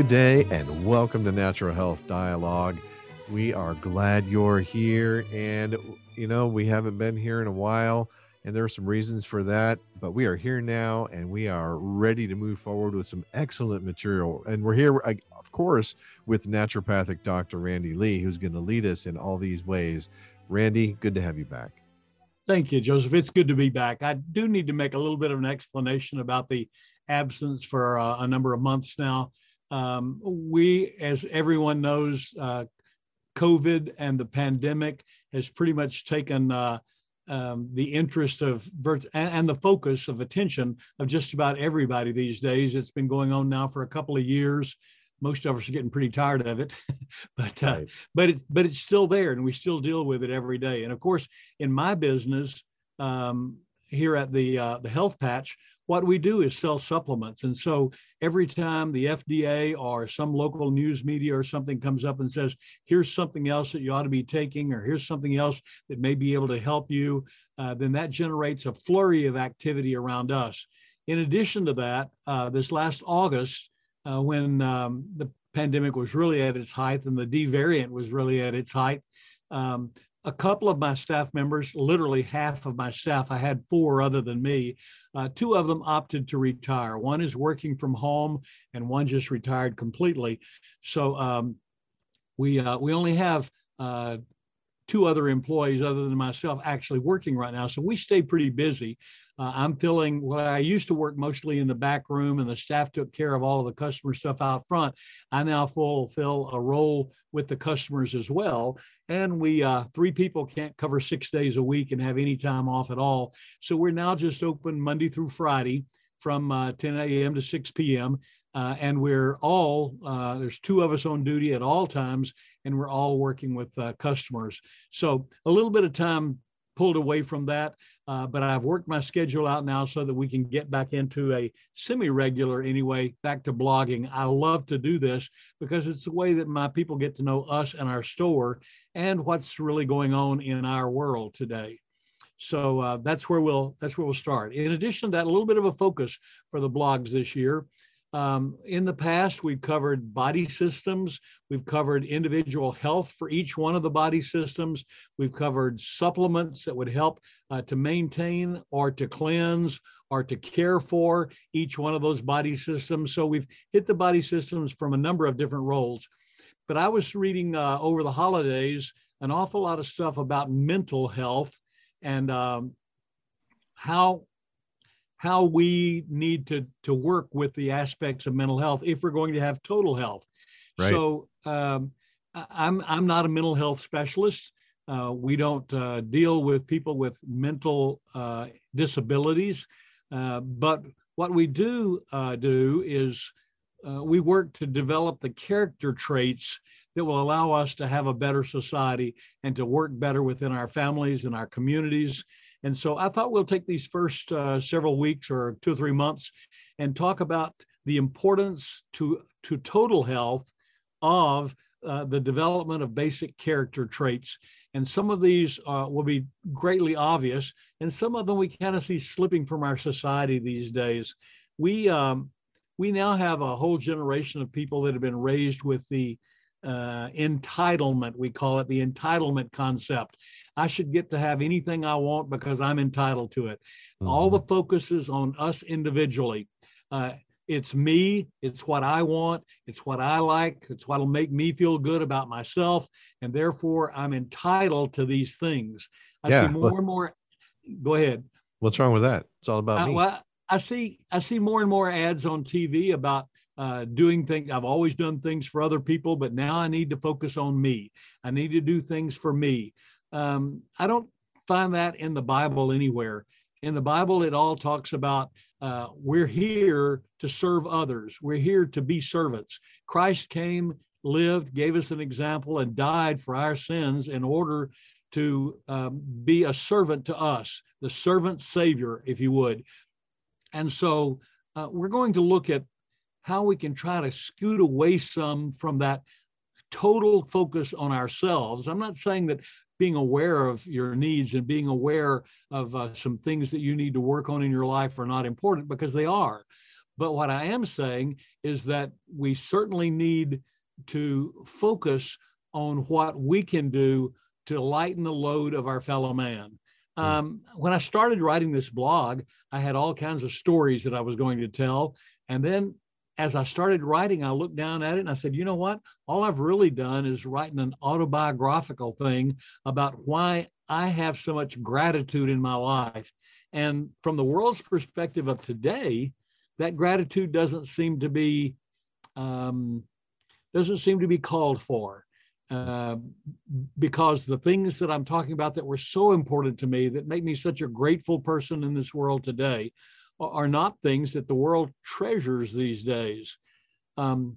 Good day and welcome to Natural Health Dialogue. We are glad you're here. And, you know, we haven't been here in a while, and there are some reasons for that, but we are here now and we are ready to move forward with some excellent material. And we're here, of course, with naturopathic Dr. Randy Lee, who's going to lead us in all these ways. Randy, good to have you back. Thank you, Joseph. It's good to be back. I do need to make a little bit of an explanation about the absence for uh, a number of months now. Um, we, as everyone knows, uh, COVID and the pandemic has pretty much taken uh, um, the interest of and, and, the focus of attention of just about everybody these days. It's been going on now for a couple of years. Most of us are getting pretty tired of it, but uh, right. but it, but it's still there, and we still deal with it every day. And of course, in my business um, here at the uh, the Health Patch, what we do is sell supplements. And so every time the FDA or some local news media or something comes up and says, here's something else that you ought to be taking, or here's something else that may be able to help you, uh, then that generates a flurry of activity around us. In addition to that, uh, this last August, uh, when um, the pandemic was really at its height and the D variant was really at its height, um, a couple of my staff members, literally half of my staff, I had four other than me, uh, two of them opted to retire. One is working from home, and one just retired completely. So um, we uh, we only have uh, two other employees other than myself actually working right now. So we stay pretty busy. Uh, I'm filling what I used to work mostly in the back room, and the staff took care of all of the customer stuff out front. I now fulfill a role with the customers as well. And we, uh, three people can't cover six days a week and have any time off at all. So we're now just open Monday through Friday from uh, 10 a.m. to 6 p.m. Uh, and we're all, uh, there's two of us on duty at all times, and we're all working with uh, customers. So a little bit of time pulled away from that. Uh, but I've worked my schedule out now so that we can get back into a semi-regular anyway, back to blogging. I love to do this because it's the way that my people get to know us and our store and what's really going on in our world today. So uh, that's where we'll that's where we'll start. In addition to that, a little bit of a focus for the blogs this year. Um, in the past, we've covered body systems. We've covered individual health for each one of the body systems. We've covered supplements that would help uh, to maintain or to cleanse or to care for each one of those body systems. So we've hit the body systems from a number of different roles. But I was reading uh, over the holidays an awful lot of stuff about mental health and um, how how we need to to work with the aspects of mental health if we're going to have total health. Right. So um, I'm I'm not a mental health specialist. Uh, we don't uh, deal with people with mental uh, disabilities, uh, but what we do uh, do is uh, we work to develop the character traits that will allow us to have a better society and to work better within our families and our communities and so I thought we'll take these first uh, several weeks or two or three months and talk about the importance to, to total health of uh, the development of basic character traits. And some of these uh, will be greatly obvious, and some of them we kind of see slipping from our society these days. We, um, we now have a whole generation of people that have been raised with the uh, entitlement, we call it the entitlement concept. I should get to have anything I want because I'm entitled to it. Mm-hmm. All the focus is on us individually. Uh, it's me, it's what I want, it's what I like, it's what'll make me feel good about myself. And therefore, I'm entitled to these things. I yeah, see more and more. Go ahead. What's wrong with that? It's all about uh, me. Well, I see I see more and more ads on TV about uh, doing things. I've always done things for other people, but now I need to focus on me. I need to do things for me. Um, I don't find that in the Bible anywhere. In the Bible, it all talks about uh, we're here to serve others. We're here to be servants. Christ came, lived, gave us an example, and died for our sins in order to um, be a servant to us, the servant savior, if you would. And so uh, we're going to look at how we can try to scoot away some from that total focus on ourselves. I'm not saying that being aware of your needs and being aware of uh, some things that you need to work on in your life are not important because they are. But what I am saying is that we certainly need to focus on what we can do to lighten the load of our fellow man. Hmm. Um, when I started writing this blog, I had all kinds of stories that I was going to tell. And then as I started writing, I looked down at it and I said, you know what? All I've really done is writing an autobiographical thing about why I have so much gratitude in my life. And from the world's perspective of today, that gratitude doesn't seem to be um, doesn't seem to be called for. Uh, because the things that I'm talking about that were so important to me that make me such a grateful person in this world today are not things that the world treasures these days. Um,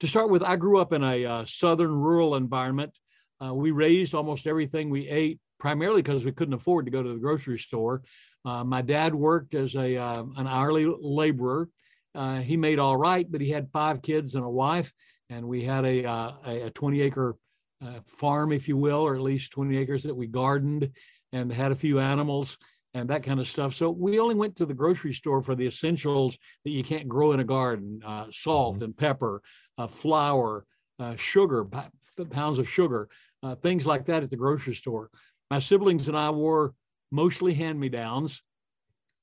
to start with, I grew up in a uh, southern rural environment. Uh, we raised almost everything we ate, primarily because we couldn't afford to go to the grocery store. Uh, my dad worked as a uh, an hourly laborer. Uh, he made all right, but he had five kids and a wife, and we had a uh, a 20 acre farm, if you will, or at least 20 acres that we gardened and had a few animals and that kind of stuff. So we only went to the grocery store for the essentials that you can't grow in a garden: uh, salt mm-hmm. and pepper, uh, flour, uh, sugar, p- pounds of sugar, uh, things like that at the grocery store. My siblings and I wore mostly hand-me-downs.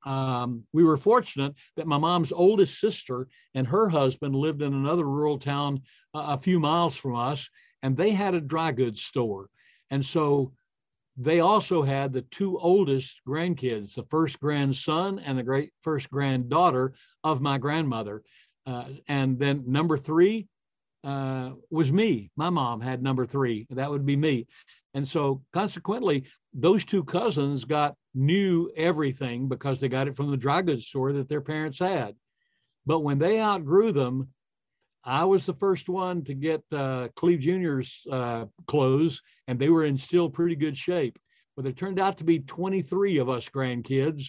Um, we were fortunate that my mom's oldest sister and her husband lived in another rural town a few miles from us, and they had a dry goods store. And so they also had the two oldest grandkids, the first grandson and the great first granddaughter of my grandmother. Uh, and then number three uh, was me. My mom had number three. That would be me. And so consequently, those two cousins got knew everything because they got it from the dry goods store that their parents had. But when they outgrew them, I was the first one to get uh, Cleve Jr.'s uh, clothes, and they were in still pretty good shape. But there turned out to be 23 of us grandkids,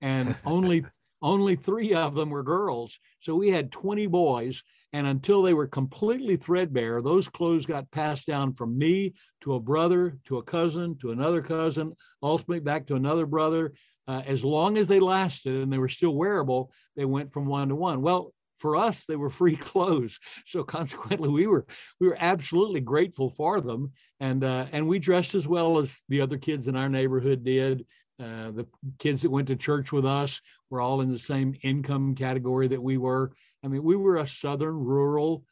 and only only three of them were girls. So we had 20 boys, and until they were completely threadbare, those clothes got passed down from me to a brother, to a cousin, to another cousin, ultimately back to another brother. Uh, as long as they lasted and they were still wearable, they went from one to one. Well, for us they were free clothes. So consequently we were we were absolutely grateful for them. And uh, and we dressed as well as the other kids in our neighborhood did. Uh, the kids that went to church with us were all in the same income category that we were. I mean we were a southern rural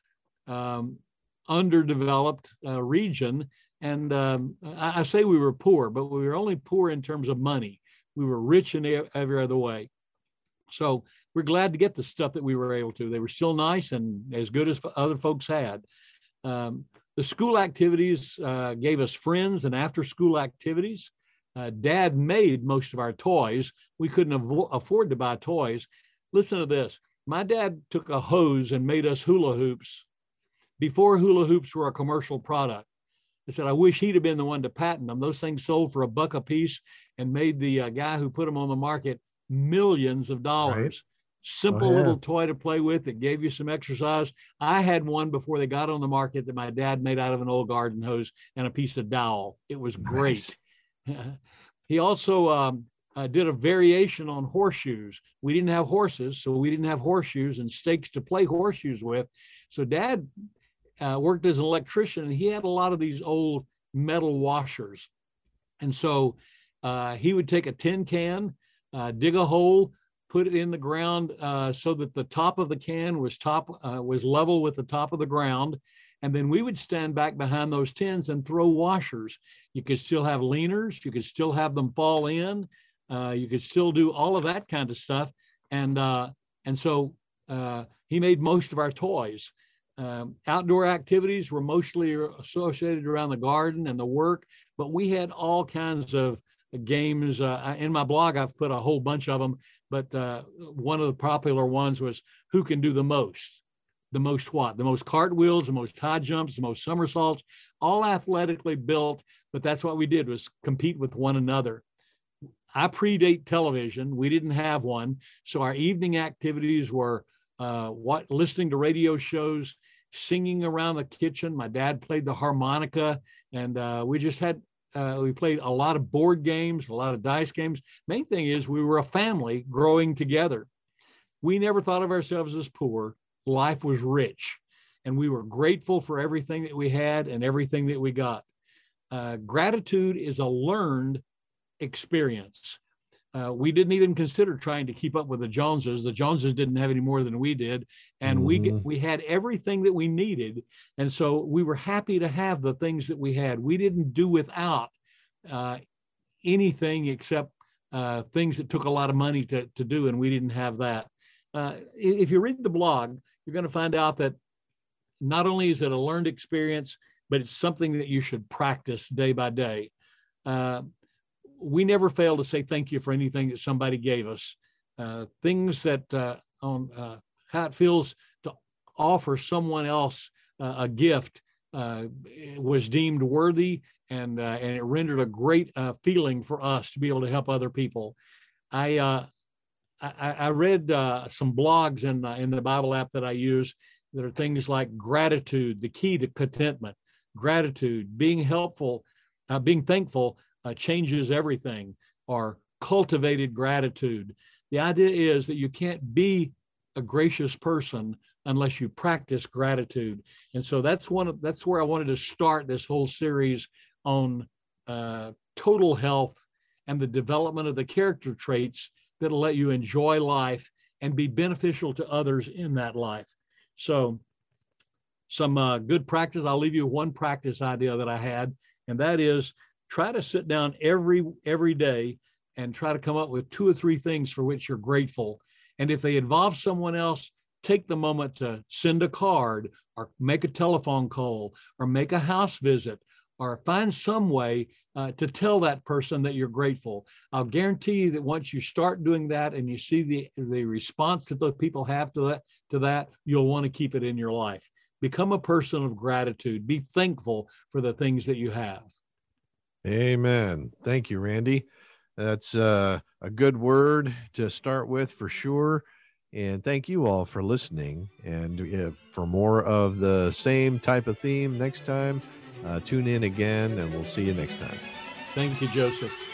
um, underdeveloped uh, region. And um, I, I say we were poor but we were only poor in terms of money. We were rich in every other way. So we're glad to get the stuff that we were able to. They were still nice and as good as other folks had. Um, the school activities uh, gave us friends and after school activities. Uh, Dad made most of our toys. We couldn't avo- afford to buy toys. Listen to this. My dad took a hose and made us hula hoops before hula hoops were a commercial product. I said, I wish he'd have been the one to patent them. Those things sold for a buck a piece and made the uh, guy who put them on the market millions of dollars. Simple oh, yeah. little toy to play with that gave you some exercise. I had one before they got on the market that my dad made out of an old garden hose and a piece of dowel. It was great. Nice. he also um, uh, did a variation on horseshoes. We didn't have horses, so we didn't have horseshoes and stakes to play horseshoes with. So dad uh, worked as an electrician and he had a lot of these old metal washers. And so uh, he would take a tin can, uh, dig a hole, put it in the ground uh, so that the top of the can was top uh, was level with the top of the ground. And then we would stand back behind those tins and throw washers. You could still have leaners. You could still have them fall in. Uh, you could still do all of that kind of stuff. And uh, and so uh, he made most of our toys. Um, outdoor activities were mostly associated around the garden and the work, but we had all kinds of games. Uh, in my blog, I've put a whole bunch of them, but uh, one of the popular ones was who can do the most. The most what? The most cartwheels, the most high jumps, the most somersaults, all athletically built. But that's what we did was compete with one another. I predate television. We didn't have one, so our evening activities were uh, what listening to radio shows, singing around the kitchen. My dad played the harmonica, and uh, we just had uh, we played a lot of board games, a lot of dice games. Main thing is we were a family growing together. we never thought of ourselves as poor. Life was rich, and we were grateful for everything that we had and everything that we got. Uh, gratitude is a learned experience. Uh, we didn't even consider trying to keep up with the Joneses. The Joneses didn't have any more than we did, and mm-hmm. we we had everything that we needed, and so we were happy to have the things that we had. We didn't do without uh, anything except uh, things that took a lot of money to to do, and we didn't have that. Uh, if you read the blog, you're going to find out that not only is it a learned experience, but it's something that you should practice day by day. We never fail to say thank you for anything that somebody gave us. Uh, things that uh, on uh, how it feels to offer someone else uh, a gift uh, was deemed worthy, and uh, and it rendered a great feeling for us to be able to help other people. I I, I, read some blogs in the, in the Bible app that I use that are things like gratitude, the key to contentment, gratitude, being helpful, being thankful uh, changes everything or cultivated gratitude. The idea is that you can't be a gracious person unless you practice gratitude. And so that's one of that's where I wanted to start this whole series on uh, total health and the development of the character traits that'll let you enjoy life and be beneficial to others in that life. So some uh, good practice. I'll leave you one practice idea that I had, and that is try to sit down every every day and try to come up with two or three things for which you're grateful. And if they involve someone else, take the moment to send a card or make a telephone call or make a house visit or find some way uh, to tell that person that you're grateful. I'll guarantee you that once you start doing that and you see the, the response that those people have to that, to that, you'll want to keep it in your life. Become a person of gratitude. Be thankful for the things that you have. Amen. Thank you, Randy. That's uh, a good word to start with for sure. And thank you all for listening. And for more of the same type of theme next time, uh, tune in again and we'll see you next time. Thank you, Joseph.